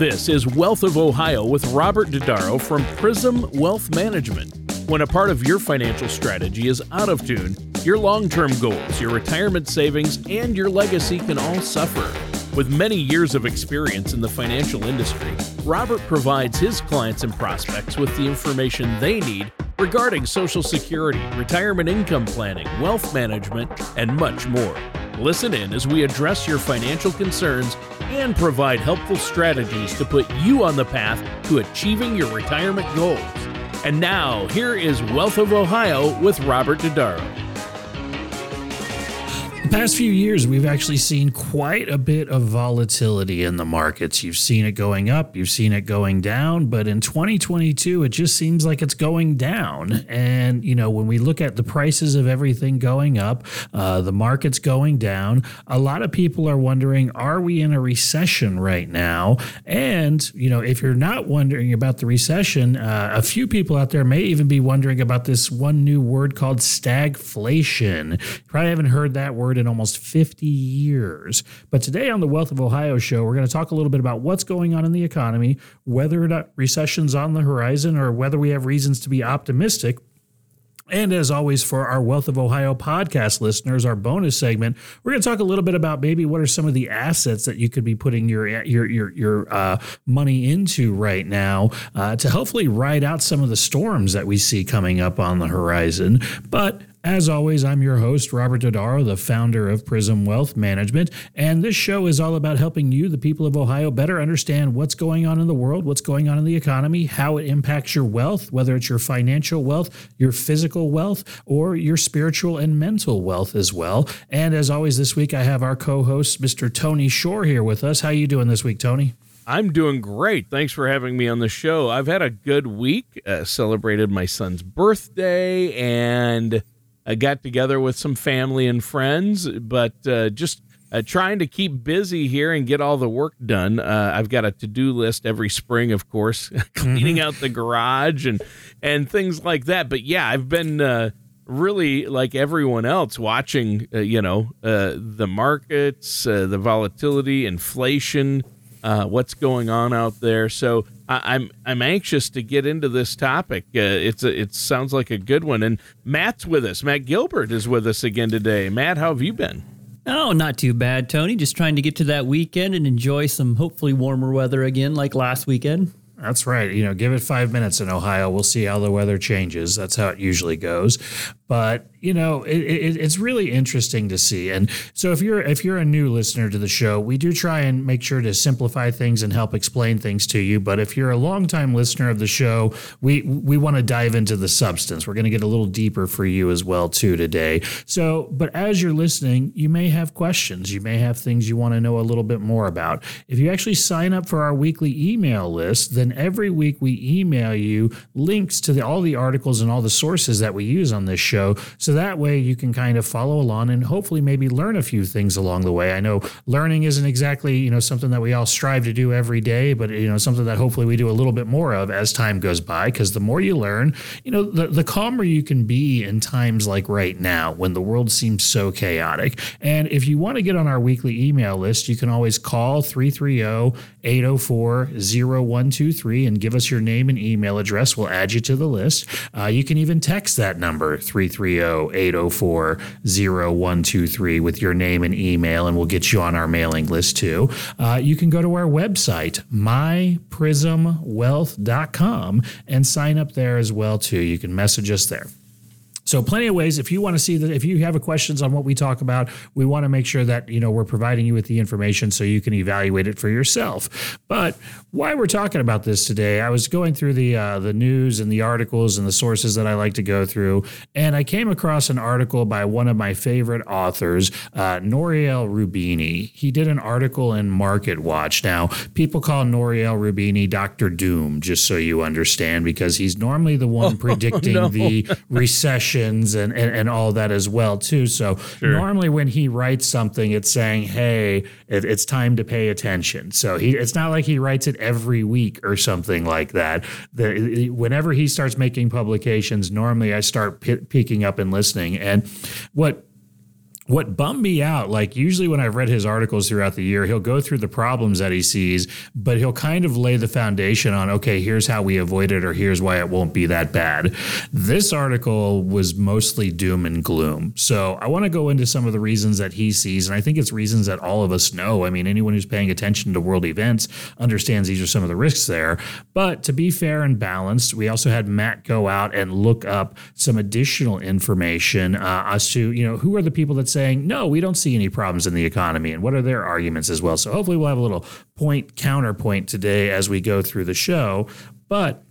This is Wealth of Ohio with Robert Dodaro from Prism Wealth Management. When a part of your financial strategy is out of tune, your long term goals, your retirement savings, and your legacy can all suffer. With many years of experience in the financial industry, Robert provides his clients and prospects with the information they need regarding Social Security, retirement income planning, wealth management, and much more. Listen in as we address your financial concerns and provide helpful strategies to put you on the path to achieving your retirement goals. And now, here is Wealth of Ohio with Robert Dodaro past few years, we've actually seen quite a bit of volatility in the markets. You've seen it going up, you've seen it going down, but in 2022, it just seems like it's going down. And, you know, when we look at the prices of everything going up, uh, the market's going down, a lot of people are wondering, are we in a recession right now? And, you know, if you're not wondering about the recession, uh, a few people out there may even be wondering about this one new word called stagflation. You probably haven't heard that word in almost 50 years. But today on the Wealth of Ohio show, we're going to talk a little bit about what's going on in the economy, whether or not recession's on the horizon, or whether we have reasons to be optimistic. And as always, for our Wealth of Ohio podcast listeners, our bonus segment, we're going to talk a little bit about maybe what are some of the assets that you could be putting your your your your uh, money into right now uh, to hopefully ride out some of the storms that we see coming up on the horizon. But as always, I'm your host, Robert Dodaro, the founder of Prism Wealth Management, and this show is all about helping you, the people of Ohio, better understand what's going on in the world, what's going on in the economy, how it impacts your wealth, whether it's your financial wealth, your physical wealth, or your spiritual and mental wealth as well. And as always, this week I have our co-host, Mr. Tony Shore, here with us. How are you doing this week, Tony? I'm doing great. Thanks for having me on the show. I've had a good week. Uh, celebrated my son's birthday and I got together with some family and friends, but uh, just uh, trying to keep busy here and get all the work done. Uh, I've got a to do list every spring, of course, cleaning mm-hmm. out the garage and and things like that. But yeah, I've been uh, really like everyone else watching, uh, you know, uh, the markets, uh, the volatility, inflation, what's going on out there. So I, am I'm anxious to get into this topic. Uh, it's a, it sounds like a good one. And Matt's with us. Matt Gilbert is with us again today. Matt, how have you been? Oh, not too bad, Tony. Just trying to get to that weekend and enjoy some hopefully warmer weather again, like last weekend. That's right. You know, give it five minutes in Ohio. We'll see how the weather changes. That's how it usually goes. But you know, it, it, it's really interesting to see. And so, if you're if you're a new listener to the show, we do try and make sure to simplify things and help explain things to you. But if you're a longtime listener of the show, we we want to dive into the substance. We're going to get a little deeper for you as well too today. So, but as you're listening, you may have questions. You may have things you want to know a little bit more about. If you actually sign up for our weekly email list, then every week we email you links to the, all the articles and all the sources that we use on this show show. So that way you can kind of follow along and hopefully maybe learn a few things along the way. I know learning isn't exactly, you know, something that we all strive to do every day, but you know, something that hopefully we do a little bit more of as time goes by because the more you learn, you know, the, the calmer you can be in times like right now when the world seems so chaotic. And if you want to get on our weekly email list, you can always call 330 804 0123 and give us your name and email address. We'll add you to the list. Uh, you can even text that number 330-804-0123 with your name and email and we'll get you on our mailing list too. Uh, you can go to our website myprismwealth.com and sign up there as well too. You can message us there. So plenty of ways. If you want to see that, if you have questions on what we talk about, we want to make sure that you know we're providing you with the information so you can evaluate it for yourself. But why we're talking about this today, I was going through the uh, the news and the articles and the sources that I like to go through, and I came across an article by one of my favorite authors, uh, Nouriel Roubini. He did an article in Market Watch. Now, people call Nouriel Roubini Doctor Doom, just so you understand, because he's normally the one predicting oh, no. the recession and, and, and all that as well too. So sure. normally when he writes something, it's saying, "Hey, it, it's time to pay attention." So he it's not like he writes it every week or something like that. The, whenever he starts making publications, normally I start p- picking up and listening. And what what bummed me out, like usually when I've read his articles throughout the year, he'll go through the problems that he sees, but he'll kind of lay the foundation on, okay, here's how we avoid it, or here's why it won't be that bad. This article was mostly doom and gloom. So I want to go into some of the reasons that he sees, and I think it's reasons that all of us know. I mean, anyone who's paying attention to world events understands these are some of the risks there. But to be fair and balanced, we also had Matt go out and look up some additional information uh, as to, you know, who are the people that say, saying, no, we don't see any problems in the economy. And what are their arguments as well? So hopefully we'll have a little point counterpoint today as we go through the show. But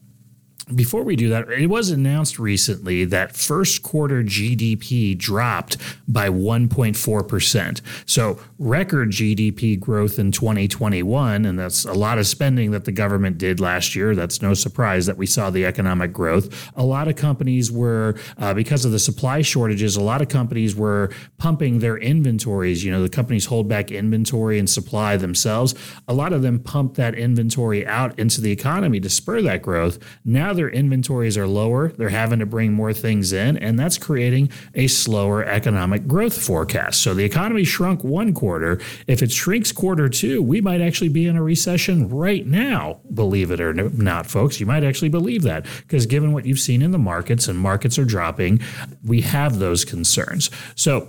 before we do that, it was announced recently that first quarter GDP dropped by 1.4%. So, record GDP growth in 2021, and that's a lot of spending that the government did last year. That's no surprise that we saw the economic growth. A lot of companies were, uh, because of the supply shortages, a lot of companies were pumping their inventories. You know, the companies hold back inventory and supply themselves. A lot of them pumped that inventory out into the economy to spur that growth. Now, their inventories are lower, they're having to bring more things in, and that's creating a slower economic growth forecast. So the economy shrunk one quarter. If it shrinks quarter two, we might actually be in a recession right now, believe it or not, folks. You might actually believe that because given what you've seen in the markets and markets are dropping, we have those concerns. So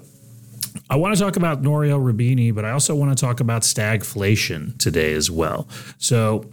I want to talk about Nouriel Roubini, but I also want to talk about stagflation today as well. So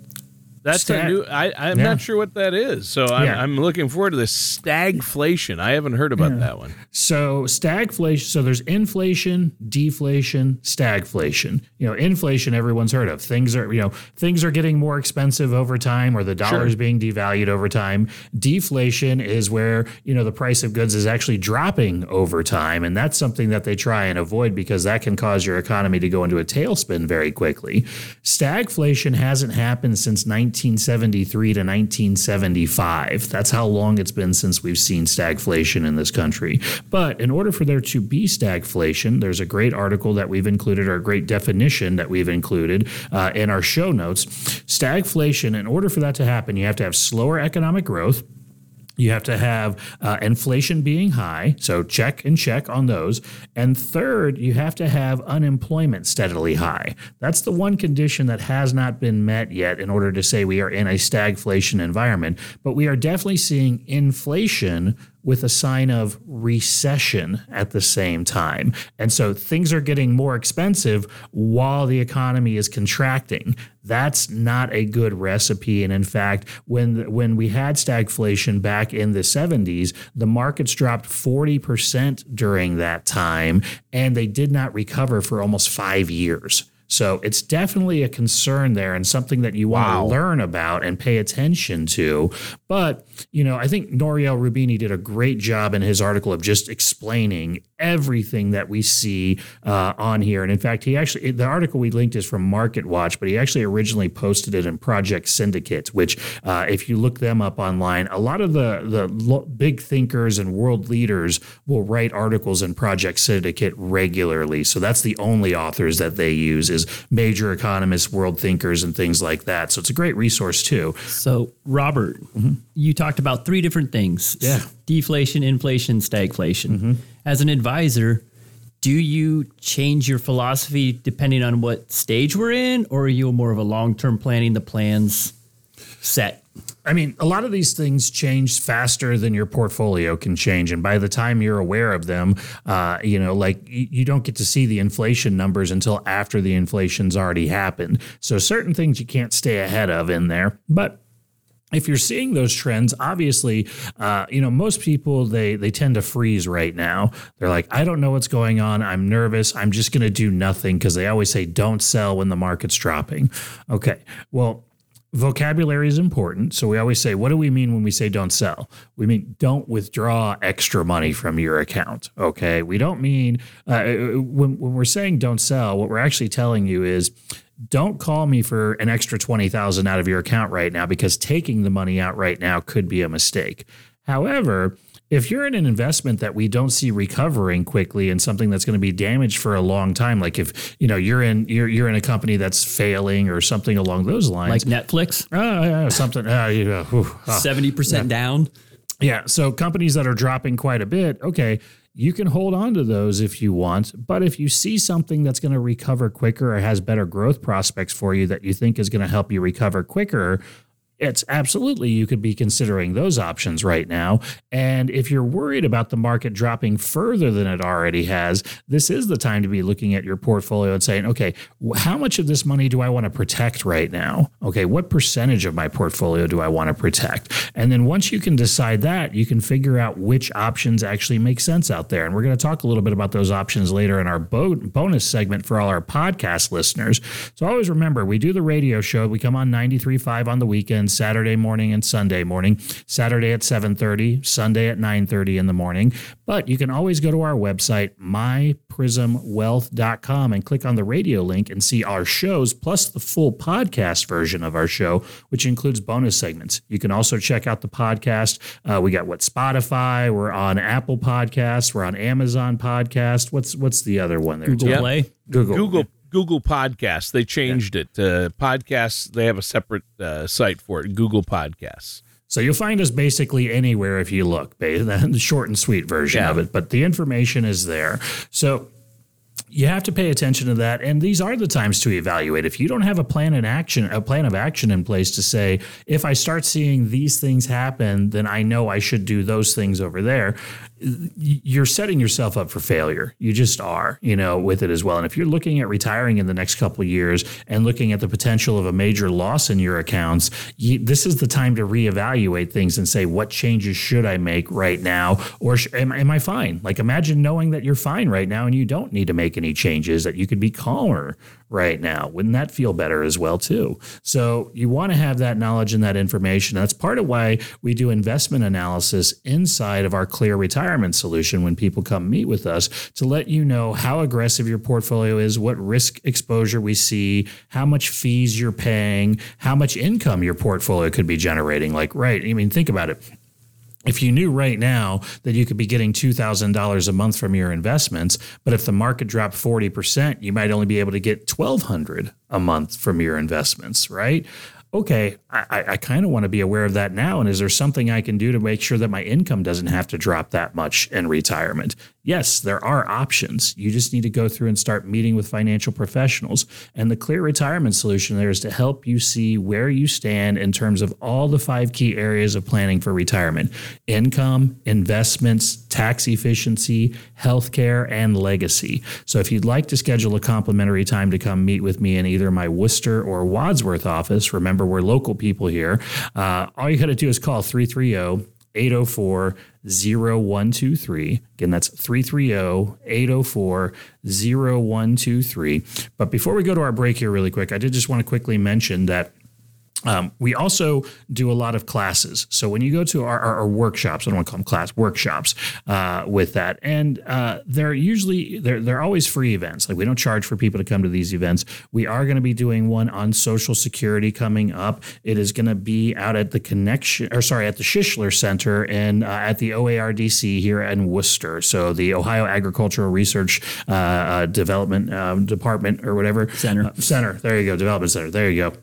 that's Stag- a new. I, am yeah. not sure what that is, so I'm, yeah. I'm, looking forward to this stagflation. I haven't heard about yeah. that one. So stagflation. So there's inflation, deflation, stagflation. You know, inflation everyone's heard of. Things are you know things are getting more expensive over time, or the dollar is sure. being devalued over time. Deflation is where you know the price of goods is actually dropping over time, and that's something that they try and avoid because that can cause your economy to go into a tailspin very quickly. Stagflation hasn't happened since 19. 1973 to 1975. That's how long it's been since we've seen stagflation in this country. But in order for there to be stagflation, there's a great article that we've included, or a great definition that we've included uh, in our show notes. Stagflation, in order for that to happen, you have to have slower economic growth you have to have uh, inflation being high, so check and check on those. And third, you have to have unemployment steadily high. That's the one condition that has not been met yet in order to say we are in a stagflation environment. But we are definitely seeing inflation with a sign of recession at the same time. And so things are getting more expensive while the economy is contracting. That's not a good recipe. And in fact, when when we had stagflation back in the 70s, the markets dropped 40% during that time, and they did not recover for almost five years. So it's definitely a concern there and something that you want wow. to learn about and pay attention to. But, you know, I think Nouriel Roubini did a great job in his article of just explaining everything that we see uh, on here. And in fact, he actually, the article we linked is from Market Watch, but he actually originally posted it in Project Syndicate, which, uh, if you look them up online, a lot of the, the lo- big thinkers and world leaders will write articles in Project Syndicate regularly. So that's the only authors that they use is major economists, world thinkers, and things like that. So it's a great resource too. So, Robert, mm-hmm. you talked about three different things. Yeah. Deflation, inflation, stagflation. Mm-hmm. As an advisor, do you change your philosophy depending on what stage we're in, or are you more of a long term planning the plans set? I mean, a lot of these things change faster than your portfolio can change, and by the time you're aware of them, uh, you know, like you don't get to see the inflation numbers until after the inflation's already happened. So certain things you can't stay ahead of in there, but if you're seeing those trends, obviously, uh, you know most people they they tend to freeze right now. They're like, I don't know what's going on. I'm nervous. I'm just going to do nothing because they always say don't sell when the market's dropping. Okay, well, vocabulary is important. So we always say, what do we mean when we say don't sell? We mean don't withdraw extra money from your account. Okay. We don't mean uh, when, when we're saying don't sell, what we're actually telling you is don't call me for an extra 20,000 out of your account right now because taking the money out right now could be a mistake. However, if you're in an investment that we don't see recovering quickly and something that's going to be damaged for a long time like if you know you're in you're, you're in a company that's failing or something along those lines like netflix uh, yeah, something uh, you know, uh, 70% yeah. down yeah so companies that are dropping quite a bit okay you can hold on to those if you want. But if you see something that's going to recover quicker or has better growth prospects for you that you think is going to help you recover quicker, it's absolutely you could be considering those options right now. And if you're worried about the market dropping further than it already has, this is the time to be looking at your portfolio and saying, okay, how much of this money do I want to protect right now? Okay, what percentage of my portfolio do I want to protect? And then once you can decide that, you can figure out which options actually make sense out there. And we're going to talk a little bit about those options later in our bo- bonus segment for all our podcast listeners. So always remember, we do the radio show. We come on 93.5 on the weekend Saturday morning and Sunday morning. Saturday at 7:30, Sunday at 9:30 in the morning. But you can always go to our website myprismwealth.com and click on the radio link and see our shows plus the full podcast version of our show, which includes bonus segments. You can also check out the podcast. Uh, we got what Spotify. We're on Apple Podcasts. We're on Amazon Podcast. What's what's the other one there? Google Play. Google. Google Google Podcasts. They changed it. Uh, podcasts. They have a separate uh, site for it. Google Podcasts. So you'll find us basically anywhere if you look, the short and sweet version Yeah. of it, but the information is there. So you have to pay attention to that. And these are the times to evaluate. If you don't have a plan in action a plan of action in place to say if i start seeing these things happen then i know i should do those things over there you're setting yourself up for failure. You just are you know with it as well. And if you're looking at retiring in the next couple years and looking at the potential of a major loss in your accounts you, this is the time to reevaluate things and say what changes should i make right now? Or sh- am, am i fine? Like imagine knowing that you're fine right now and you don't need to make any changes that you could be calmer right now. Wouldn't that feel better as well too? So you want to have that knowledge and that information. That's part of why we do investment analysis inside of our clear retirement solution when people come meet with us to let you know how aggressive your portfolio is what risk exposure we see how much fees you're paying how much income your portfolio could be generating. Like right i mean think about it if you knew right now that you could be getting $2,000 a month from your investments, but if the market dropped 40%, you might only be able to get 1200 a month from your investments, right? Okay, I, I- kind of want to be aware of that now. And is there something I can do to make sure that my income doesn't have to drop that much in retirement? Yes, there are options. You just need to go through and start meeting with financial professionals. And the clear retirement solution there is to help you see where you stand in terms of all the five key areas of planning for retirement income, investments, tax efficiency, healthcare, and legacy. So if you'd like to schedule a complimentary time to come meet with me in either my Wooster or Wadsworth office, remember we're local people here, uh, all you got to do is call 330 804 0123. Again, that's 330 804 0123. But before we go to our break here, really quick, I did just want to quickly mention that um, we also do a lot of classes. So when you go to our, our, our workshops, I don't want to call them class workshops uh, with that, and uh, they're usually they're they're always free events. Like we don't charge for people to come to these events. We are going to be doing one on Social Security coming up. It is going to be out at the connection, or sorry, at the Shisler Center and uh, at the OARDC here in Wooster. So the Ohio Agricultural Research uh, uh, Development um, Department or whatever Center. Uh, Center. There you go. Development Center. There you go.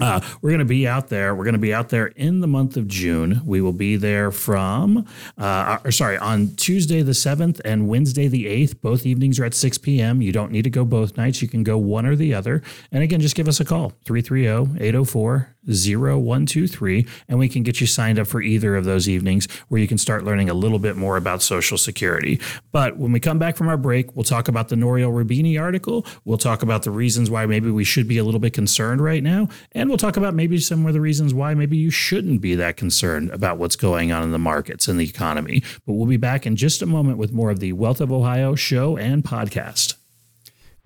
Uh, we're going to be out there. We're going to be out there in the month of June. We will be there from, uh, or sorry, on Tuesday the 7th and Wednesday the 8th. Both evenings are at 6 p.m. You don't need to go both nights. You can go one or the other. And again, just give us a call 330 804 0123, and we can get you signed up for either of those evenings where you can start learning a little bit more about Social Security. But when we come back from our break, we'll talk about the Nouriel Roubini article. We'll talk about the reasons why maybe we should be a little bit concerned right now. And we'll talk about maybe some of the reasons why maybe you shouldn't be that concerned about what's going on in the markets and the economy. But we'll be back in just a moment with more of the Wealth of Ohio show and podcast.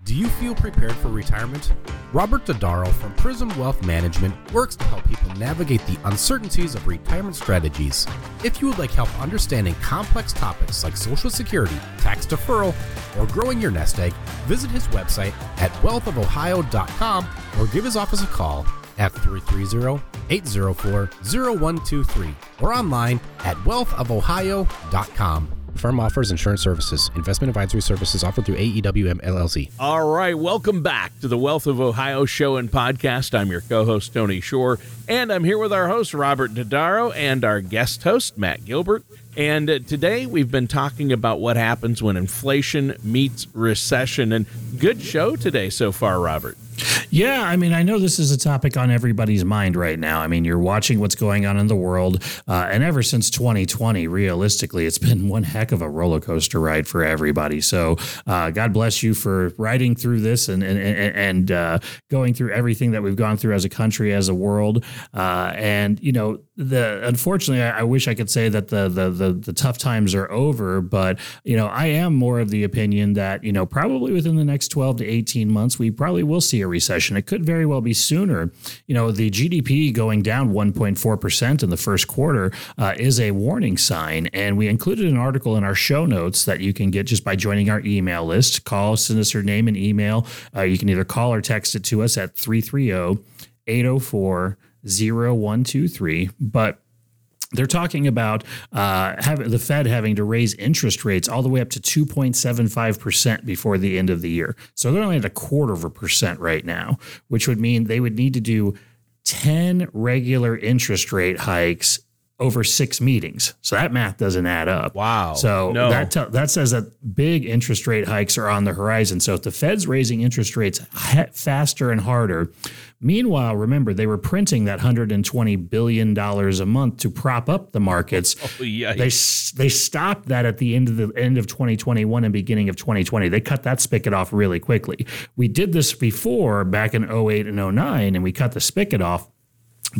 Do you feel prepared for retirement? Robert Dodaro from Prism Wealth Management works to help people navigate the uncertainties of retirement strategies. If you would like help understanding complex topics like Social Security, tax deferral, or growing your nest egg, visit his website at wealthofohio.com or give his office a call at 330-804-0123 or online at wealthofohio.com. Firm offers insurance services. Investment advisory services offered through AEWM LLC. All right, welcome back to the Wealth of Ohio show and podcast. I'm your co-host Tony Shore, and I'm here with our host Robert Dodaro and our guest host Matt Gilbert, And uh, today we've been talking about what happens when inflation meets recession. And good show today so far, Robert. Yeah, I mean, I know this is a topic on everybody's mind right now. I mean, you're watching what's going on in the world, uh, and ever since 2020, realistically, it's been one heck of a roller coaster ride for everybody. So, uh, God bless you for riding through this and and and uh, going through everything that we've gone through as a country, as a world. Uh, and you know, the unfortunately, I, I, wish I could say that the, the the the tough times are over, but you know, I am more of the opinion that you know, probably within the next 12 to 18 months, we probably will see a recession. It could very well be sooner. You know, the GDP going down 1.4% in the first quarter uh, is a warning sign. And we included an article in our show notes that you can get just by joining our email list. Call, send us your name and email. Uh, you can either call or text it to us at 330 804 0123. But they're talking about uh, the Fed having to raise interest rates all the way up to 2.75% before the end of the year. So they're only at a quarter of a percent right now, which would mean they would need to do 10 regular interest rate hikes over six meetings. So that math doesn't add up. Wow. So no. that t- that says that big interest rate hikes are on the horizon. So if the Fed's raising interest rates ha- faster and harder, meanwhile, remember they were printing that 120 billion dollars a month to prop up the markets. Oh, yeah. They they stopped that at the end of the end of 2021 and beginning of 2020. They cut that spigot off really quickly. We did this before back in 08 and 09 and we cut the spigot off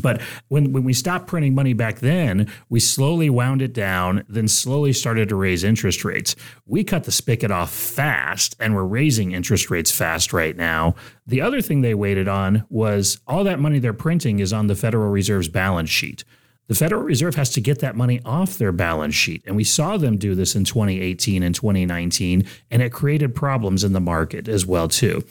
but when, when we stopped printing money back then, we slowly wound it down, then slowly started to raise interest rates. We cut the spigot off fast and we're raising interest rates fast right now. The other thing they waited on was all that money they're printing is on the Federal Reserve's balance sheet. The Federal Reserve has to get that money off their balance sheet. And we saw them do this in 2018 and 2019, and it created problems in the market as well too.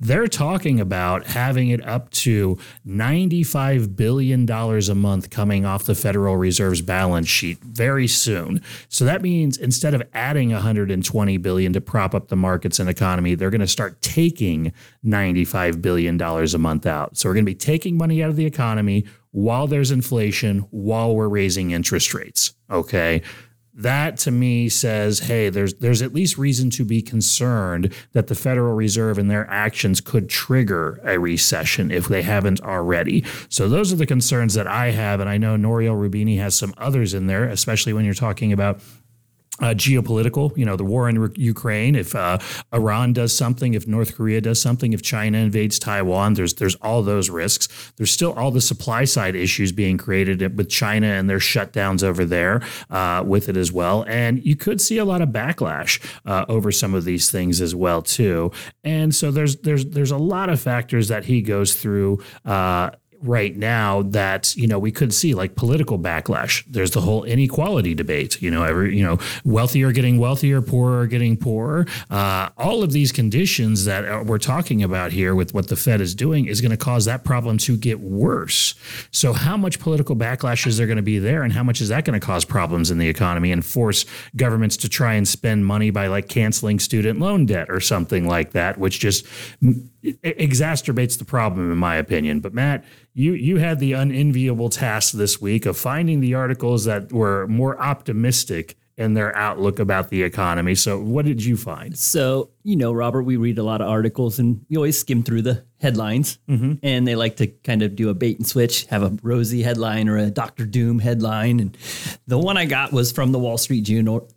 They're talking about having it up to $95 billion a month coming off the Federal Reserve's balance sheet very soon. So that means instead of adding 120 billion to prop up the markets and economy, they're going to start taking 95 billion dollars a month out. So we're going to be taking money out of the economy while there's inflation, while we're raising interest rates. Okay. That to me says, hey, there's there's at least reason to be concerned that the Federal Reserve and their actions could trigger a recession if they haven't already. So those are the concerns that I have, and I know Nouriel Roubini has some others in there, especially when you're talking about uh, geopolitical, you know, the war in re- Ukraine. If uh, Iran does something, if North Korea does something, if China invades Taiwan, there's there's all those risks. There's still all the supply side issues being created with China and their shutdowns over there uh, with it as well. And you could see a lot of backlash uh, over some of these things as well too. And so there's there's there's a lot of factors that he goes through uh, right now that you know we could see like political backlash. There's the whole inequality debate you know every you know wealthy are getting wealthier poorer are getting poorer. Uh, all of these conditions that uh, we're talking about here with what the fed is doing is going to cause that problem to get worse. So how much political backlash is there going to be there and how much is that going to cause problems in the economy and force governments to try and spend money by like canceling student loan debt or something like that which just exacerbates the problem in my opinion. But matt you you had the unenviable task this week of finding the articles that were more optimistic in their outlook about the economy. So, what did you find? So, you know, Robert, we read a lot of articles and we always skim through the headlines. Mm-hmm. And they like to kind of do a bait and switch, have a rosy headline or a Dr. Doom headline. And the one I got was from the Wall Street Journal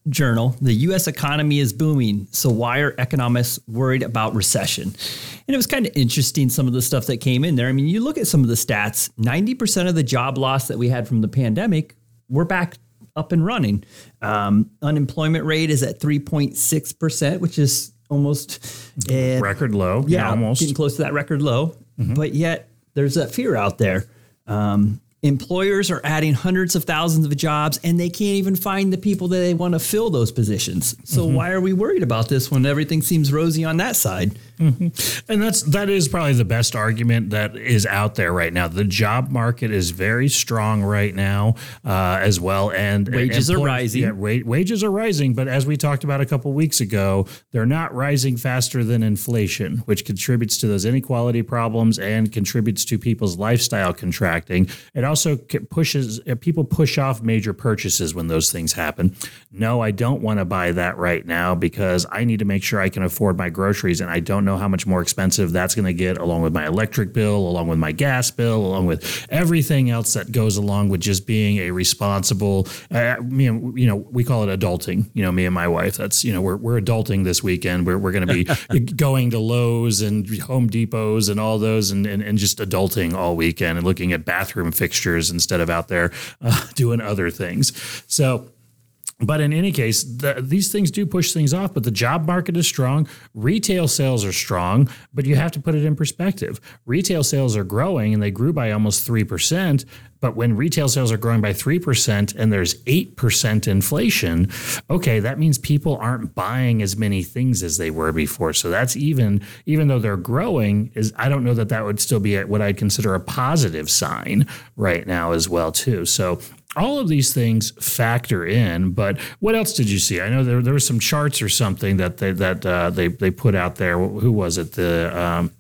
The U.S. economy is booming. So, why are economists worried about recession? And it was kind of interesting, some of the stuff that came in there. I mean, you look at some of the stats 90% of the job loss that we had from the pandemic, we're back up and running. Um, unemployment rate is at 3.6%, which is almost uh, record low. Yeah, almost getting close to that record low. Mm-hmm. But yet there's that fear out there. Um, employers are adding hundreds of thousands of jobs and they can't even find the people that they want to fill those positions. So mm-hmm. why are we worried about this when everything seems rosy on that side? Mm-hmm. And that's that is probably the best argument that is out there right now. The job market is very strong right now, uh, as well, and wages and, are rising. Yeah, wa- wages are rising, but as we talked about a couple weeks ago, they're not rising faster than inflation, which contributes to those inequality problems and contributes to people's lifestyle contracting. It also pushes uh, people push off major purchases when those things happen. No, I don't want to buy that right now because I need to make sure I can afford my groceries, and I don't know how much more expensive that's going to get, along with my electric bill, along with my gas bill, along with everything else that goes along with just being a responsible. Uh, you know, you know, we call it adulting. You know, me and my wife. That's you know, we're we're adulting this weekend. We're we're going to be going to Lowe's and Home Depots and all those, and, and and just adulting all weekend and looking at bathroom fixtures instead of out there uh, doing other things. So but in any case, the, these things do push things off. But the job market is strong. Retail sales are strong, but you have to put it in perspective. Retail sales are growing and they grew by almost 3%. But when retail sales are growing by 3% and there's 8% inflation, okay, that means people aren't buying as many things as they were before. So that's even, even though they're growing, is I don't know that that would still be what I'd consider a positive sign right now as well, too. So all of these things factor in, but what else did you see? I know there there were some charts or something that they that uh, they they put out there. Who was it? The um,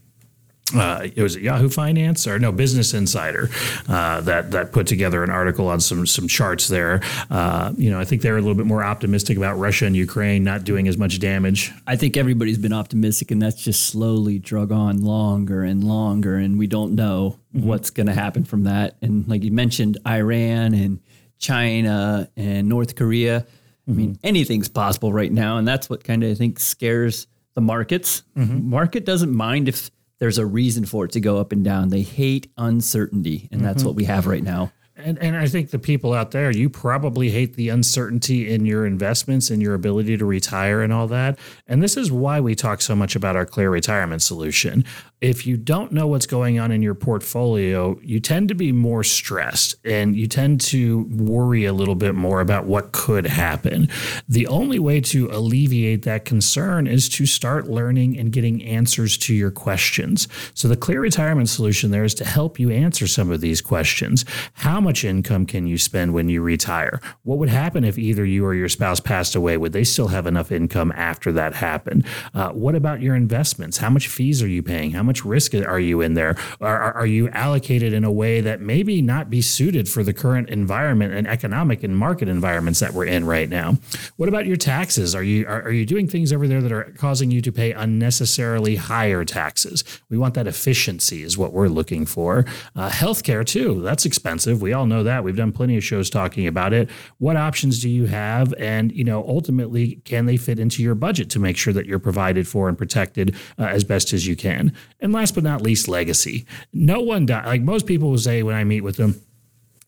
uh, it was Yahoo Finance or no Business Insider uh, that that put together an article on some some charts there. Uh, you know, I think they're a little bit more optimistic about Russia and Ukraine not doing as much damage. I think everybody's been optimistic, and that's just slowly drug on longer and longer, and we don't know. What's going to happen from that. And like you mentioned, Iran and China and North Korea. Mm-hmm. I mean, anything's possible right now, and that's what kind of I think scares the markets. Mm-hmm. Market doesn't mind if there's a reason for it to go up and down. They hate uncertainty, and mm-hmm. that's what we have right now. And, and I think the people out there, you probably hate the uncertainty in your investments and your ability to retire and all that. And this is why we talk so much about our clear retirement solution if you don't know what's going on in your portfolio, you tend to be more stressed and you tend to worry a little bit more about what could happen. The only way to alleviate that concern is to start learning and getting answers to your questions. So, the Clear Retirement Solution there is to help you answer some of these questions. How much income can you spend when you retire? What would happen if either you or your spouse passed away? Would they still have enough income after that happened? Uh, what about your investments? How much fees are you paying? How much much risk are you in there? Are, are you allocated in a way that maybe not be suited for the current environment and economic and market environments that we're in right now? What about your taxes? Are you are, are you doing things over there that are causing you to pay unnecessarily higher taxes? We want that efficiency is what we're looking for. Uh, healthcare too, that's expensive. We all know that. We've done plenty of shows talking about it. What options do you have? And you know, ultimately, can they fit into your budget to make sure that you're provided for and protected uh, as best as you can? And last but not least, legacy. No one. Like most people will say when I meet with them,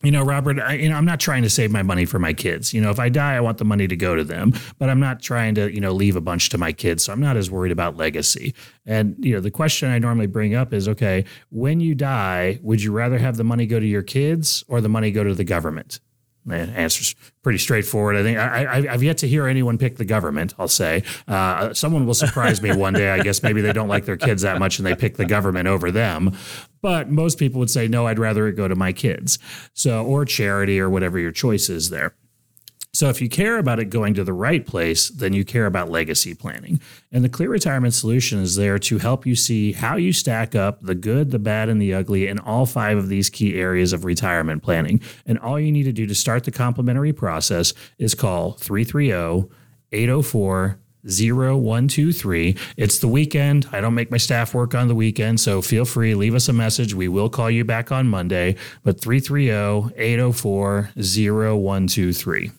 you know, Robert, I, you know, I'm not trying to save my money for my kids. You know, if I die, I want the money to go to them, but I'm not trying to, you know, leave a bunch to my kids. So I'm not as worried about legacy. And, you know, the question I normally bring up is, okay, when you die, would you rather have the money go to your kids or the money go to the government? The answer's pretty straightforward. I think I, have yet to hear anyone pick the government. I'll say uh, someone will surprise me one day. I guess maybe they don't like their kids that much and they pick the government over them. But most people would say no. I'd rather it go to my kids. So or charity or whatever your choice is there. So if you care about it going to the right place, then you care about legacy planning. And the Clear Retirement Solution is there to help you see how you stack up the good, the bad, and the ugly in all five of these key areas of retirement planning. And all you need to do to start the complimentary process is call 330 804 0123. It's the weekend. I don't make my staff work on the weekend, so feel free, leave us a message. We will call you back on Monday, but 330 804 0123.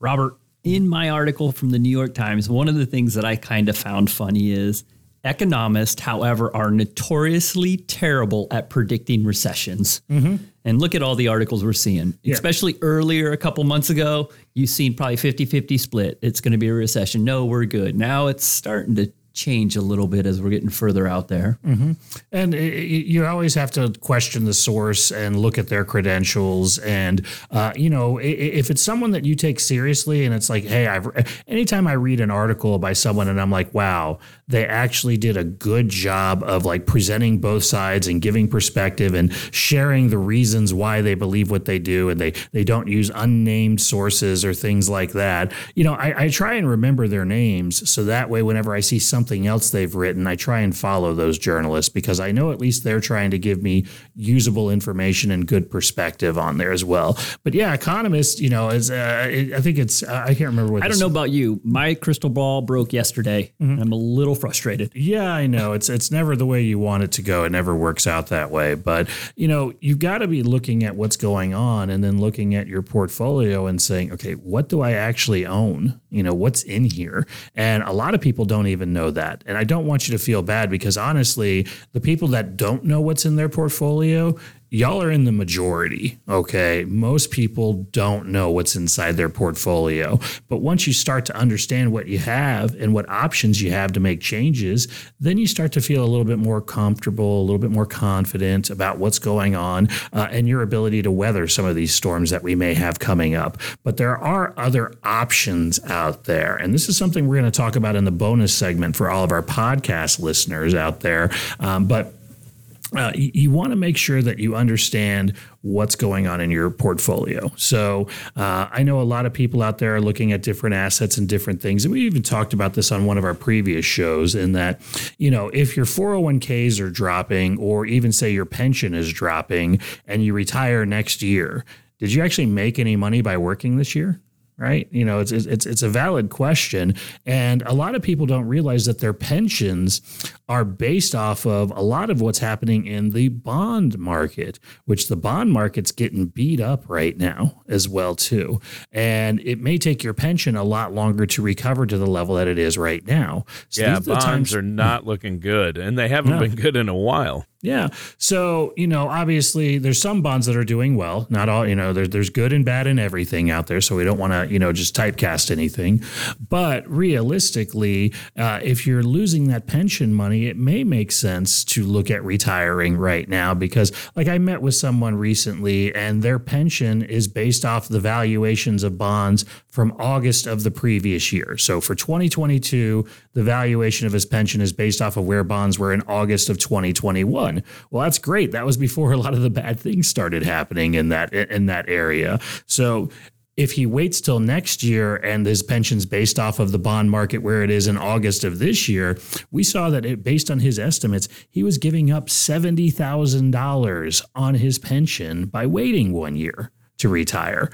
Robert, in my article from the New York Times, one of the things that I kind of found funny is economists, however, are notoriously terrible at predicting recessions. Mm-hmm. And look at all the articles we're seeing, yeah. especially earlier a couple months ago. You've seen probably 50 50 split. It's going to be a recession. No, we're good. Now it's starting to change a little bit as we're getting further out there. Mm-hmm. And you always have to question the source and look at their credentials. And, uh, you know, if it's someone that you take seriously and it's like, hey, I've, anytime I read an article by someone and I'm like, wow, they actually did a good job of like presenting both sides and giving perspective and sharing the reasons why they believe what they do. And they, they don't use unnamed sources or things like that. You know, I, I try and remember their names so that way, whenever I see something else they've written, I try and follow those journalists because I know at least they're trying to give me usable information and good perspective on there as well. But yeah, economists, you know, is uh, I think it's uh, I can't remember what I don't know about you. My crystal ball broke yesterday. Mm-hmm. I'm a little frustrated. Yeah, I know. It's it's never the way you want it to go. It never works out that way. But you know, you've got to be looking at what's going on and then looking at your portfolio and saying, okay, what do I actually own? You know, what's in here? And a lot of people don't even know that. And I don't want you to feel bad because honestly, the people that don't know what's in their portfolio, y'all are in the majority. Okay. Most people don't know what's inside their portfolio. But once you start to understand what you have and what options you have to make changes, then you start to feel a little bit more comfortable, a little bit more confident about what's going on uh, and your ability to weather some of these storms that we may have coming up. But there are other options out there. And this is something we're going to talk about in the bonus segment for all of our podcast listeners out there. Um, but uh, you, you want to make sure that you understand what's going on in your portfolio. So uh, I know a lot of people out there are looking at different assets and different things. And we even talked about this on one of our previous shows in that, you know, if your 401ks are dropping or even say your pension is dropping and you retire next year, did you actually make any money by working this year? Right? You know, it's it's it's a valid question, and a lot of people don't realize that their pensions are based off of a lot of what's happening in the bond market, which the bond market's getting beat up right now as well too, and it may take your pension a lot longer to recover to the level that it is right now. So yeah, bonds times, are hmm. not looking good, and they haven't been good in a while. Yeah. So, you know, obviously there's some bonds that are doing well. Not all, you know, there's there's good and bad in everything out there. So we don't want to, you know, just typecast anything. But realistically, uh, if you're losing that pension money, it may make sense to look at retiring right now because, like, I met with someone recently and their pension is based off the valuations of bonds from August of the previous year. So for 2022, the valuation of his pension is based off of where bonds were in August of 2021. Well, that's great. That was before a lot of the bad things started happening in that in that area. So if he waits till next year and his pension's based off of the bond market where it is in August of this year, we saw that it, based on his estimates, he was giving up $70,000 on his pension by waiting one year to retire.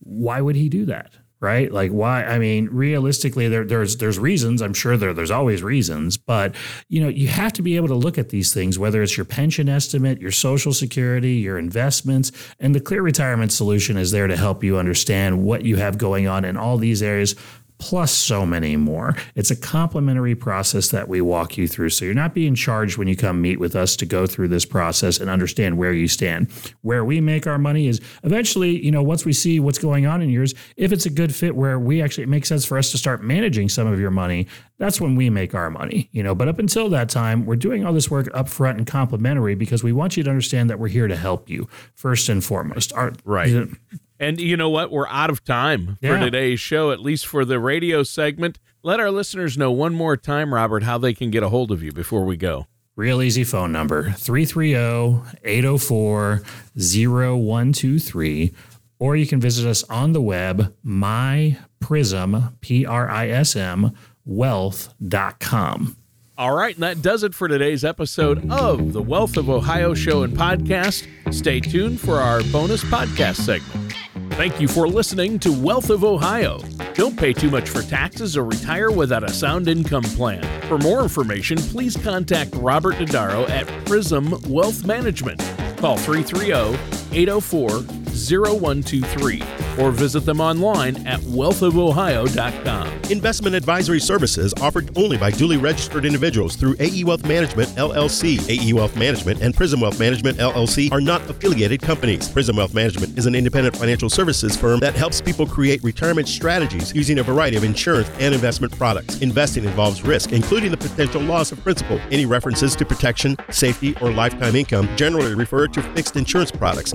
Why would he do that? Right? Like why? I mean, realistically, there, there's there's reasons. I'm sure there there's always reasons, but you know, you have to be able to look at these things, whether it's your pension estimate, your social security, your investments, and the Clear Retirement Solution is there to help you understand what you have going on in all these areas plus so many more. It's a complimentary process that we walk you through. So you're not being charged when you come meet with us to go through this process and understand where you stand. Where we make our money is eventually, you know, once we see what's going on in yours, if it's a good fit where we actually it makes sense for us to start managing some of your money, that's when we make our money, you know. But up until that time, we're doing all this work upfront and complimentary because we want you to understand that we're here to help you first and foremost. Our, right. You know, and you know what? We're out of time yeah. for today's show, at least for the radio segment. Let our listeners know one more time, Robert, how they can get a hold of you before we go. Real easy phone number 330 804 0123. Or you can visit us on the web, myprism, P R I S M, wealth.com. All right, and that does it for today's episode of the Wealth of Ohio show and podcast. Stay tuned for our bonus podcast segment. Thank you for listening to Wealth of Ohio. Don't pay too much for taxes or retire without a sound income plan. For more information, please contact Robert Dodaro at Prism Wealth Management. Call 330 804 0123 or visit them online at wealthofohio.com. Investment advisory services offered only by duly registered individuals through AE Wealth Management LLC. AE Wealth Management and Prism Wealth Management LLC are not affiliated companies. Prism Wealth Management is an independent financial services firm that helps people create retirement strategies using a variety of insurance and investment products. Investing involves risk, including the potential loss of principal. Any references to protection, safety, or lifetime income generally refer to fixed insurance products,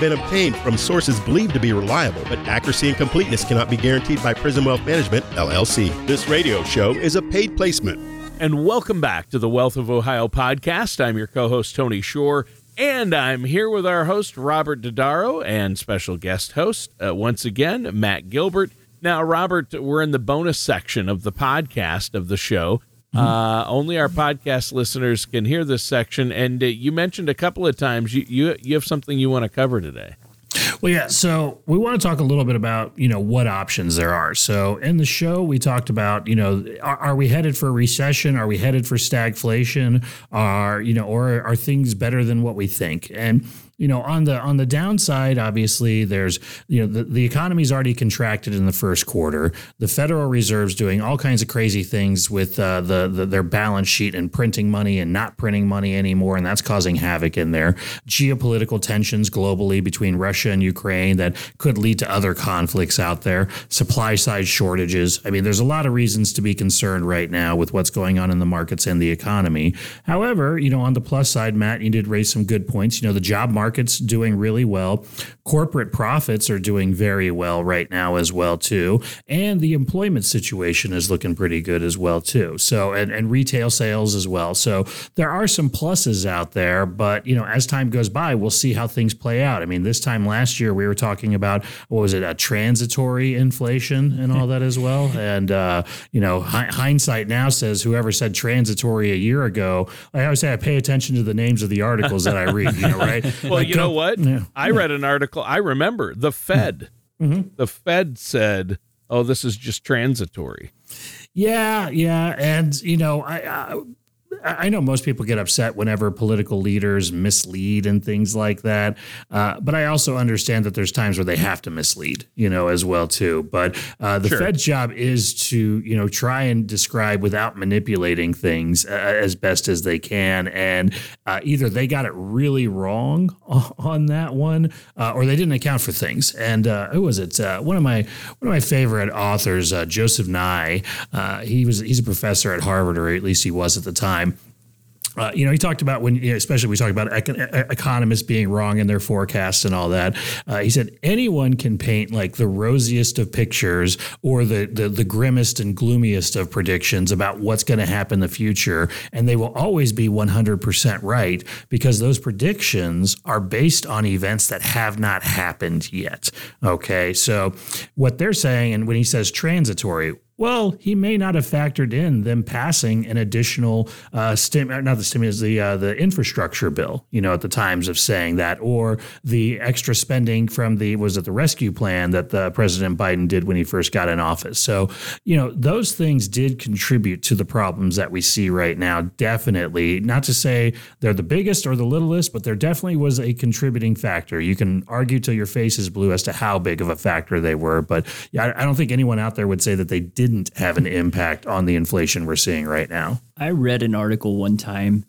been obtained from sources believed to be reliable, but accuracy and completeness cannot be guaranteed by Prism Wealth Management, LLC. This radio show is a paid placement. And welcome back to the Wealth of Ohio podcast. I'm your co host, Tony Shore, and I'm here with our host, Robert Dodaro, and special guest host, uh, once again, Matt Gilbert. Now, Robert, we're in the bonus section of the podcast of the show. Uh, only our podcast listeners can hear this section, and uh, you mentioned a couple of times you you, you have something you want to cover today. Well, yeah. So we want to talk a little bit about you know what options there are. So in the show, we talked about you know are, are we headed for a recession? Are we headed for stagflation? Are you know or are things better than what we think? And you know on the on the downside obviously there's you know the, the economy's already contracted in the first quarter. The federal reserve's doing all kinds of crazy things with uh, the, the their balance sheet and printing money and not printing money anymore and that's causing havoc in there. Geopolitical tensions globally between russia and ukraine that could lead to other conflicts out there. Supply side shortages. I mean there's a lot of reasons to be concerned right now with what's going on in the markets and the economy. However you know on the plus side matt you did raise some good points. You know the job market market's doing really well. Corporate profits are doing very well right now as well too, and the employment situation is looking pretty good as well too. So and and retail sales as well. So there are some pluses out there, but you know as time goes by, we'll see how things play out. I mean, this time last year we were talking about what was it, a transitory inflation and all that as well. And uh, you know, hindsight now says whoever said transitory a year ago, I always say I pay attention to the names of the articles that I read. You know, right? well, like, you know what? Yeah. I read an article. I remember the Fed. Mm-hmm. The Fed said, "Oh, this is just transitory." Yeah, yeah, and you know, I, I I know most people get upset whenever political leaders mislead and things like that, uh, but I also understand that there's times where they have to mislead, you know, as well too. But uh, the sure. Fed's job is to, you know, try and describe without manipulating things uh, as best as they can, and uh, either they got it really wrong on that one, uh, or they didn't account for things. And uh, who was it? one of my one of my favorite authors, Joseph Nye. he was he's a professor at Harvard, or at least he was at the time uh, you know, he talked about when, you know, especially we talk about econ- economists being wrong in their forecasts and all that. Uh, he said anyone can paint like the rosiest of pictures or the, the the grimmest and gloomiest of predictions about what's going to happen in the future, and they will always be 100% right because those predictions are based on events that have not happened yet. Okay, so what they're saying, and when he says transitory, well, he may not have factored in them passing an additional uh, stim, not the stimulus, the uh, the infrastructure bill. You know, at the times of saying that, or the extra spending from the was it the rescue plan that the President Biden did when he first got in office. So, you know, those things did contribute to the problems that we see right now. Definitely, not to say they're the biggest or the littlest, but there definitely was a contributing factor. You can argue till your face is blue as to how big of a factor they were, but yeah, I don't think anyone out there would say that they did didn't have an impact on the inflation we're seeing right now. I read an article one time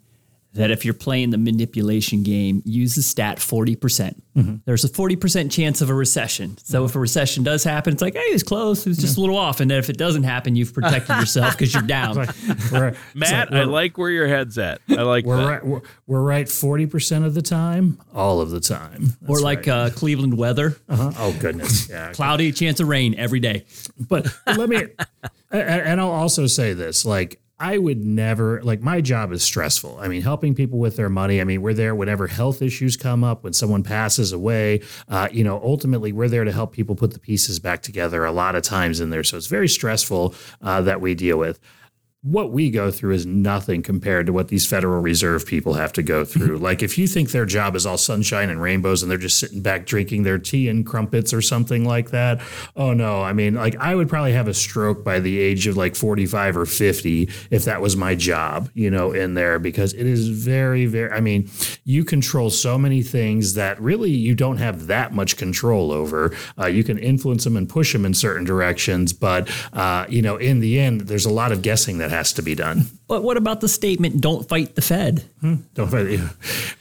that if you're playing the manipulation game, use the stat 40%. percent mm hmm There's a 40% chance of a recession. So mm-hmm. if a recession does happen, it's like, hey, it's close. It's just yeah. a little off. And then if it doesn't happen, you've protected yourself because you're down. Like, Matt, I like where your head's at. I like we're that. Right, we're, we're, right 40% of the time, all of the time. That's or like right. uh, Cleveland weather. Uh-huh. Oh, goodness. Yeah. Cloudy, chance of rain every day. But, but let me, and I'll also say this like, I would never like my job is stressful. I mean, helping people with their money. I mean, we're there whenever health issues come up, when someone passes away. Uh, you know, ultimately, we're there to help people put the pieces back together. A lot of times in there, so it's very stressful uh, that we deal with. What we go through is nothing compared to what these Federal Reserve people have to go through. like, if you think their job is all sunshine and rainbows and they're just sitting back drinking their tea and crumpets or something like that, oh no. I mean, like, I would probably have a stroke by the age of like 45 or 50 if that was my job, you know, in there because it is very, very, I mean, you control so many things that really you don't have that much control over. Uh, you can influence them and push them in certain directions, but, uh, you know, in the end, there's a lot of guessing that has to be done. But what about the statement, don't fight the Fed? Hmm, don't fight.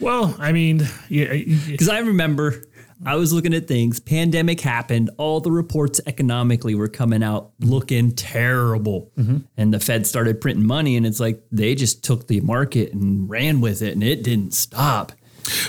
Well, I mean, yeah, Because I remember I was looking at things, pandemic happened, all the reports economically were coming out looking terrible. Mm-hmm. And the Fed started printing money, and it's like they just took the market and ran with it, and it didn't stop.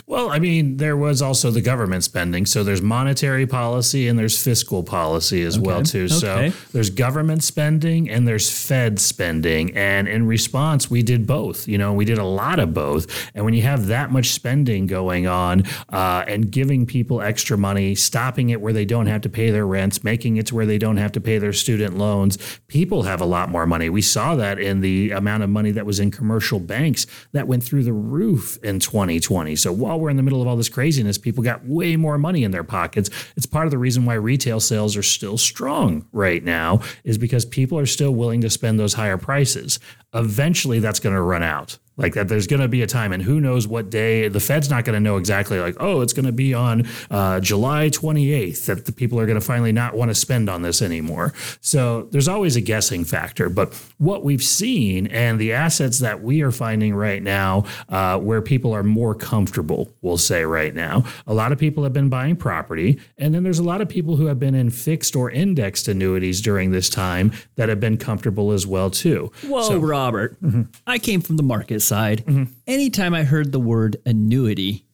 Well, I mean, there was also the government spending. So there's monetary policy and there's fiscal policy as well too. So there's government spending and there's Fed spending. And in response, we did both. You know, we did a lot of both. And when you have that much spending going on uh, and giving people extra money, stopping it where they don't have to pay their rents, making it to where they don't have to pay their student loans, people have a lot more money. We saw that in the amount of money that was in commercial banks that went through the roof in 2020. So while we're in the middle of all this craziness, people got way more money in their pockets. It's part of the reason why retail sales are still strong right now, is because people are still willing to spend those higher prices. Eventually, that's going to run out. Like that, there's going to be a time, and who knows what day. The Fed's not going to know exactly. Like, oh, it's going to be on uh, July 28th that the people are going to finally not want to spend on this anymore. So there's always a guessing factor. But what we've seen and the assets that we are finding right now, uh, where people are more comfortable, we'll say right now, a lot of people have been buying property, and then there's a lot of people who have been in fixed or indexed annuities during this time that have been comfortable as well too. Whoa, Robert. I came from the market side. Mm-hmm. Anytime I heard the word annuity,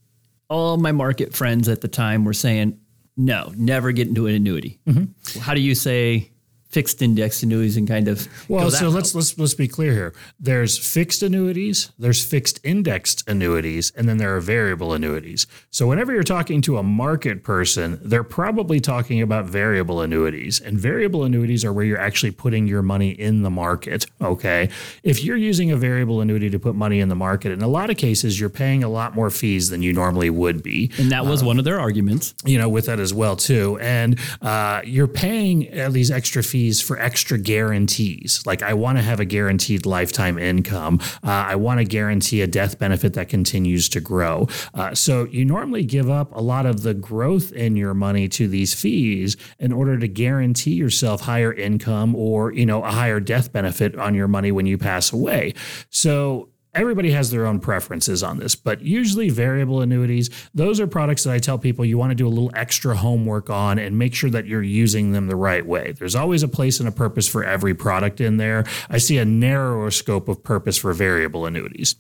all my market friends at the time were saying, no, never get into an annuity. Mm-hmm. How do you say fixed index annuities and kind of Well, so route? let's let's let's be clear here. There's fixed annuities, there's fixed indexed annuities, and then there are variable annuities. So whenever you're talking to a market person, they're probably talking about variable annuities. And variable annuities are where you're actually putting your money in the market, okay? If you're using a variable annuity to put money in the market, in a lot of cases you're paying a lot more fees than you normally would be and that was one of their arguments. you know, with that as well too. And uh, you're paying uh, these extra fees for extra guarantees. Like I want to have a guaranteed lifetime income. Uh, I want to guarantee a death benefit that continues to grow. Uh, so you normally give up a lot of the growth in your money to these fees in order to guarantee yourself higher income or you know a higher death benefit on your money when you pass away. So Everybody has their own preferences on this, but usually variable annuities, those are products that I tell people you want to do a little extra homework on and make sure that you're using them the right way. There's always a place and a purpose for every product in there. I see a narrower scope of purpose for variable annuities.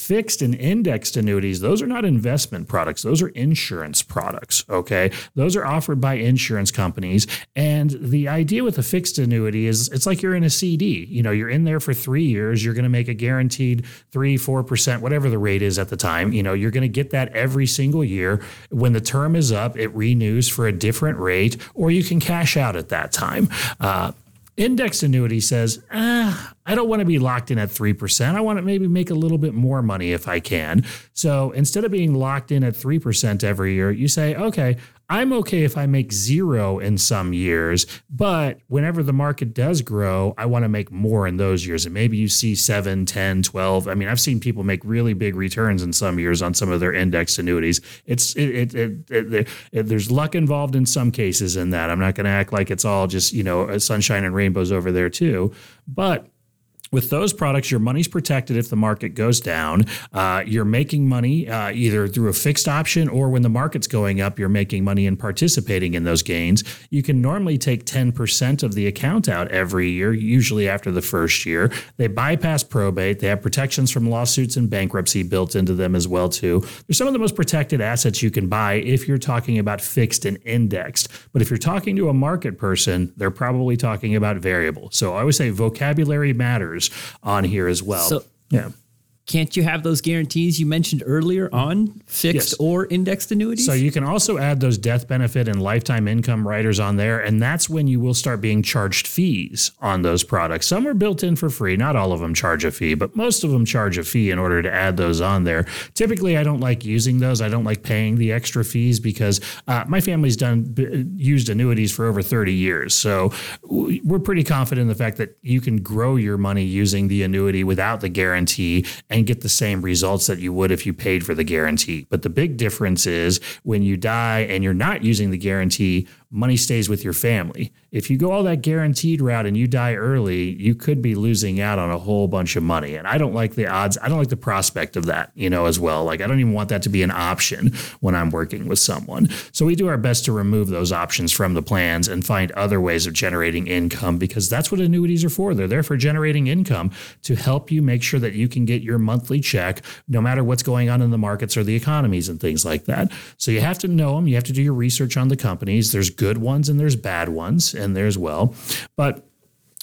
Fixed and indexed annuities, those are not investment products. Those are insurance products. Okay. Those are offered by insurance companies. And the idea with a fixed annuity is it's like you're in a CD. You know, you're in there for three years. You're going to make a guaranteed three, 4%, whatever the rate is at the time. You know, you're going to get that every single year. When the term is up, it renews for a different rate, or you can cash out at that time. Uh, Index annuity says, ah, I don't want to be locked in at 3%. I want to maybe make a little bit more money if I can. So instead of being locked in at 3% every year, you say, okay, I'm okay if I make zero in some years, but whenever the market does grow, I want to make more in those years. And maybe you see 7, 10, 12. I mean, I've seen people make really big returns in some years on some of their index annuities. It's it, it, it, it, there's luck involved in some cases in that. I'm not going to act like it's all just, you know, sunshine and rainbows over there too. But with those products, your money's protected if the market goes down. Uh, you're making money uh, either through a fixed option or when the market's going up, you're making money and participating in those gains. You can normally take 10% of the account out every year, usually after the first year. They bypass probate. They have protections from lawsuits and bankruptcy built into them as well too. They're some of the most protected assets you can buy if you're talking about fixed and indexed. But if you're talking to a market person, they're probably talking about variable. So I always say vocabulary matters on here as well. So- yeah. Can't you have those guarantees you mentioned earlier on fixed Yes. or indexed annuities? So you can also add those death benefit and lifetime income riders on there, and that's when you will start being charged fees on those products. Some are built in for free, not all of them charge a fee, but most of them charge a fee in order to add those on there. Typically, I don't like using those. I don't like paying the extra fees because uh, my family's done used annuities for over 30 years, so we're pretty confident in the fact that you can grow your money using the annuity without the guarantee and get the same results that you would if you paid for the guarantee. But the big difference is when you die and you're not using the guarantee, money stays with your family. If you go all that guaranteed route and you die early, you could be losing out on a whole bunch of money. And I don't like the odds. I don't like the prospect of that, you know, as well. Like I don't even want that to be an option when I'm working with someone. So we do our best to remove those options from the plans and find other ways of generating income because that's what annuities are for. They're there for generating income to help you make sure that you can get your monthly check no matter what's going on in the markets or the economies and things like that. So you have to know them, you have to do your research on the companies. There's good ones and there's bad ones and there's well. But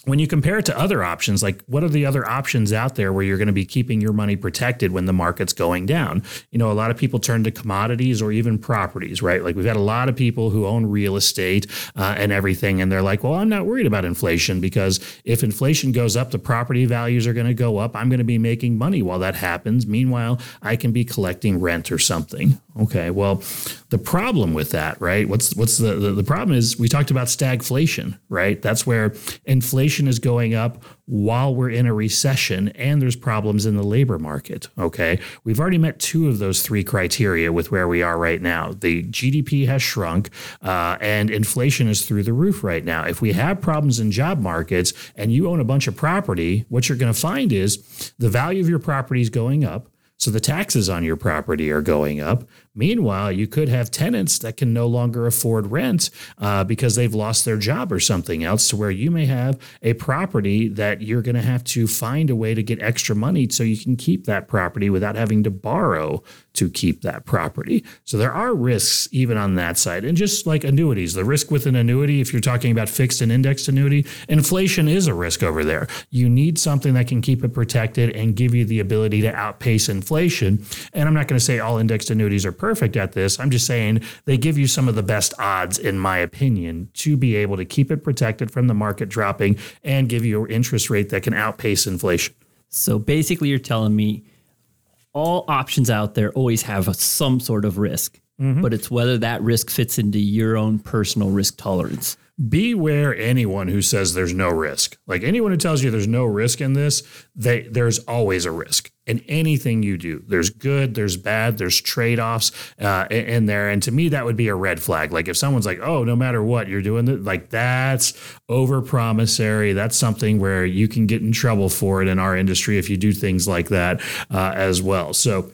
when you compare it to other options, like what are the other options out there where you're going to be keeping your money protected when the market's going down? You know, a lot of people turn to commodities or even properties, right? Like we've had a lot of people who own real estate uh, and everything, and they're like, well, I'm not worried about inflation because if inflation goes up, the property values are going to go up. I'm going to be making money while that happens. Meanwhile, I can be collecting rent or something. Okay, well, the problem with that, right? What's what's the the, the problem is we talked about stagflation, right? That's where inflation is going up while we're in a recession and there's problems in the labor market. Okay, we've already met two of those three criteria with where we are right now. The GDP has shrunk uh, and inflation is through the roof right now. If we have problems in job markets and you own a bunch of property, what you're going to find is the value of your property is going up. So the taxes on your property are going up. Meanwhile, you could have tenants that can no longer afford rent uh, because they've lost their job or something else, to where you may have a property that you're going to have to find a way to get extra money so you can keep that property without having to borrow to keep that property. So there are risks even on that side. And just like annuities, the risk with an annuity, if you're talking about fixed and indexed annuity, inflation is a risk over there. You need something that can keep it protected and give you the ability to outpace inflation. And I'm not going to say all indexed annuities are perfect at this. I'm just saying they give you some of the best odds, in my opinion, to be able to keep it protected from the market dropping and give you an interest rate that can outpace inflation. So basically, you're telling me all options out there always have some sort of risk, mm-hmm. but it's whether that risk fits into your own personal risk tolerance. Beware anyone who says there's no risk. Like anyone who tells you there's no risk in this, they there's always a risk in anything you do. There's good, there's bad, there's trade offs uh, in, there, and to me that would be a red flag. Like if someone's like, "Oh, no matter what you're doing," like that's over promissory. That's something where you can get in trouble for it in our industry if you do things like that uh, as well. So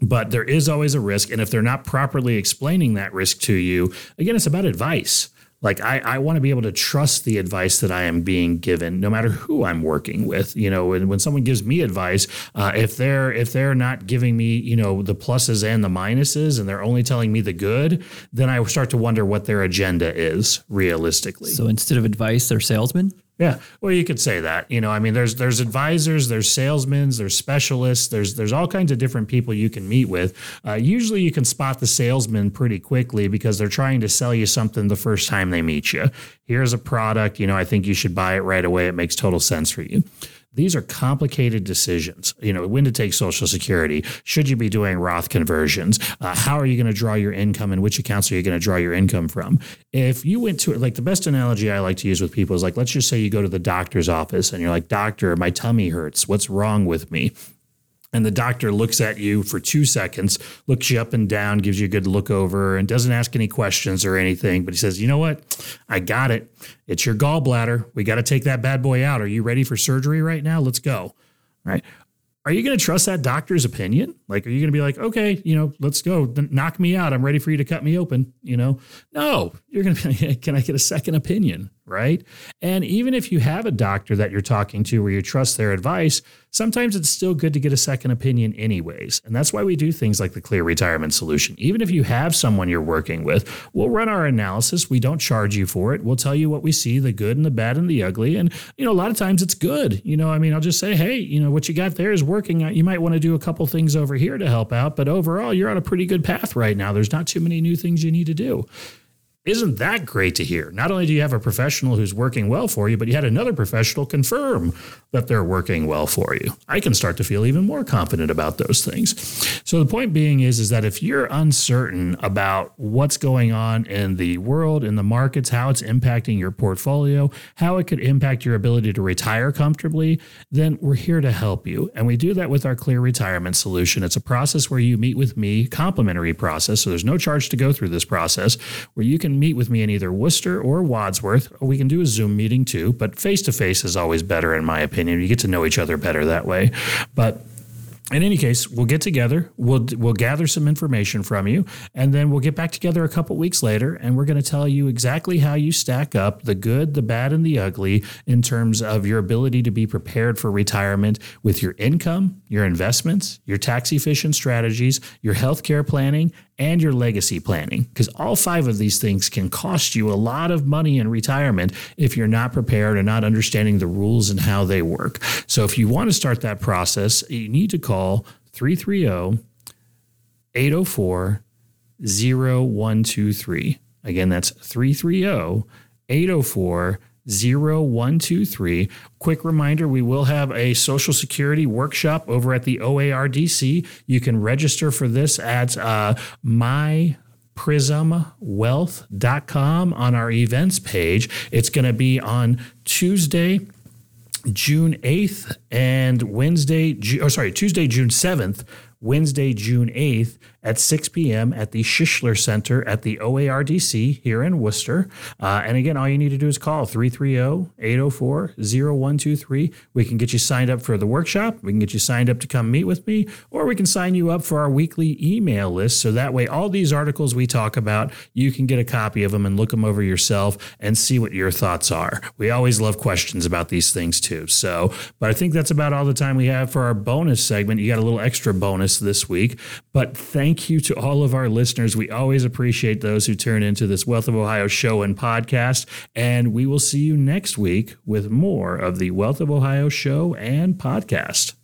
but there is always a risk. And if they're not properly explaining that risk to you, again, it's about advice. Like I, I want to be able to trust the advice that I am being given, no matter who I'm working with. You know, and when someone gives me advice, uh, if they're if they're not giving me, you know, the pluses and the minuses, and they're only telling me the good, then I start to wonder what their agenda is realistically. So instead of advice, they're salesmen. Yeah, well, you could say that. You know, I mean, there's there's advisors, there's salesmen, there's specialists, there's there's all kinds of different people you can meet with. Uh, usually, you can spot the salesman pretty quickly because they're trying to sell you something the first time they meet you. Here's a product, you know, I think you should buy it right away. It makes total sense for you. These are complicated decisions. You know, when to take Social Security? Should you be doing Roth conversions? Uh, how are you going to draw your income, and which accounts are you going to draw your income from? If you went to like the best analogy I like to use with people is like, let's just say you go to the doctor's office and you're like, doctor, my tummy hurts. What's wrong with me? And the doctor looks at you for two seconds, looks you up and down, gives you a good look over, and doesn't ask any questions or anything. But he says, You know what? I got it. It's your gallbladder. We got to take that bad boy out. Are you ready for surgery right now? Let's go. Right. Are you going to trust that doctor's opinion? Like, are you going to be like, okay, you know, let's go, knock me out. I'm ready for you to cut me open. You know, no, you're going to be like, can I get a second opinion? Right? And even if you have a doctor that you're talking to where you trust their advice, sometimes it's still good to get a second opinion, anyways. And that's why we do things like the Clear Retirement Solution. Even if you have someone you're working with, we'll run our analysis. We don't charge you for it. We'll tell you what we see the good and the bad and the ugly. And, you know, a lot of times it's good. You know, I mean, I'll just say, hey, you know, what you got there is working. Uh, you might want to do a couple things over here to help out. But overall, you're on a pretty good path right now. There's not too many new things you need to do. Isn't that great to hear? Not only do you have a professional who's working well for you, but you had another professional confirm that they're working well for you. I can start to feel even more confident about those things. So the point being is is that if you're uncertain about what's going on in the world, in the markets, how it's impacting your portfolio, how it could impact your ability to retire comfortably, then we're here to help you. And we do that with our Clear Retirement solution. It's a process where you meet with me, complimentary process, so there's no charge to go through this process where you can meet with me in either Wooster or Wadsworth, or we can do a Zoom meeting too, but face to face is always better, in my opinion. You get to know each other better that way. But in any case, we'll get together. We'll we'll gather some information from you, and then we'll get back together a couple weeks later, and we're going to tell you exactly how you stack up the good, the bad, and the ugly in terms of your ability to be prepared for retirement with your income, your investments, your tax efficient strategies, your healthcare planning, and your legacy planning, because all five of these things can cost you a lot of money in retirement if you're not prepared and not understanding the rules and how they work. So, if you want to start that process, you need to call 330 804 0123. Again, that's 330 804 0123. Quick reminder we will have a Social Security workshop over at the OARDC. You can register for this at uh, my prismwealth.com on our events page. It's going to be on Tuesday, June 8th and Wednesday, or sorry, Tuesday, June 7th, Wednesday, June 8th at 6 p.m. at the Shisler Center at the OARDC here in Wooster. Uh, and again, all you need to do is call 330 804 0123. We can get you signed up for the workshop. We can get you signed up to come meet with me, or we can sign you up for our weekly email list. So that way, all these articles we talk about, you can get a copy of them and look them over yourself and see what your thoughts are. We always love questions about these things too. So, but I think that's about all the time we have for our bonus segment. You got a little extra bonus this week, but thank you to all of our listeners. We always appreciate those who turn into this Wealth of Ohio show and podcast. And we will see you next week with more of the Wealth of Ohio show and podcast.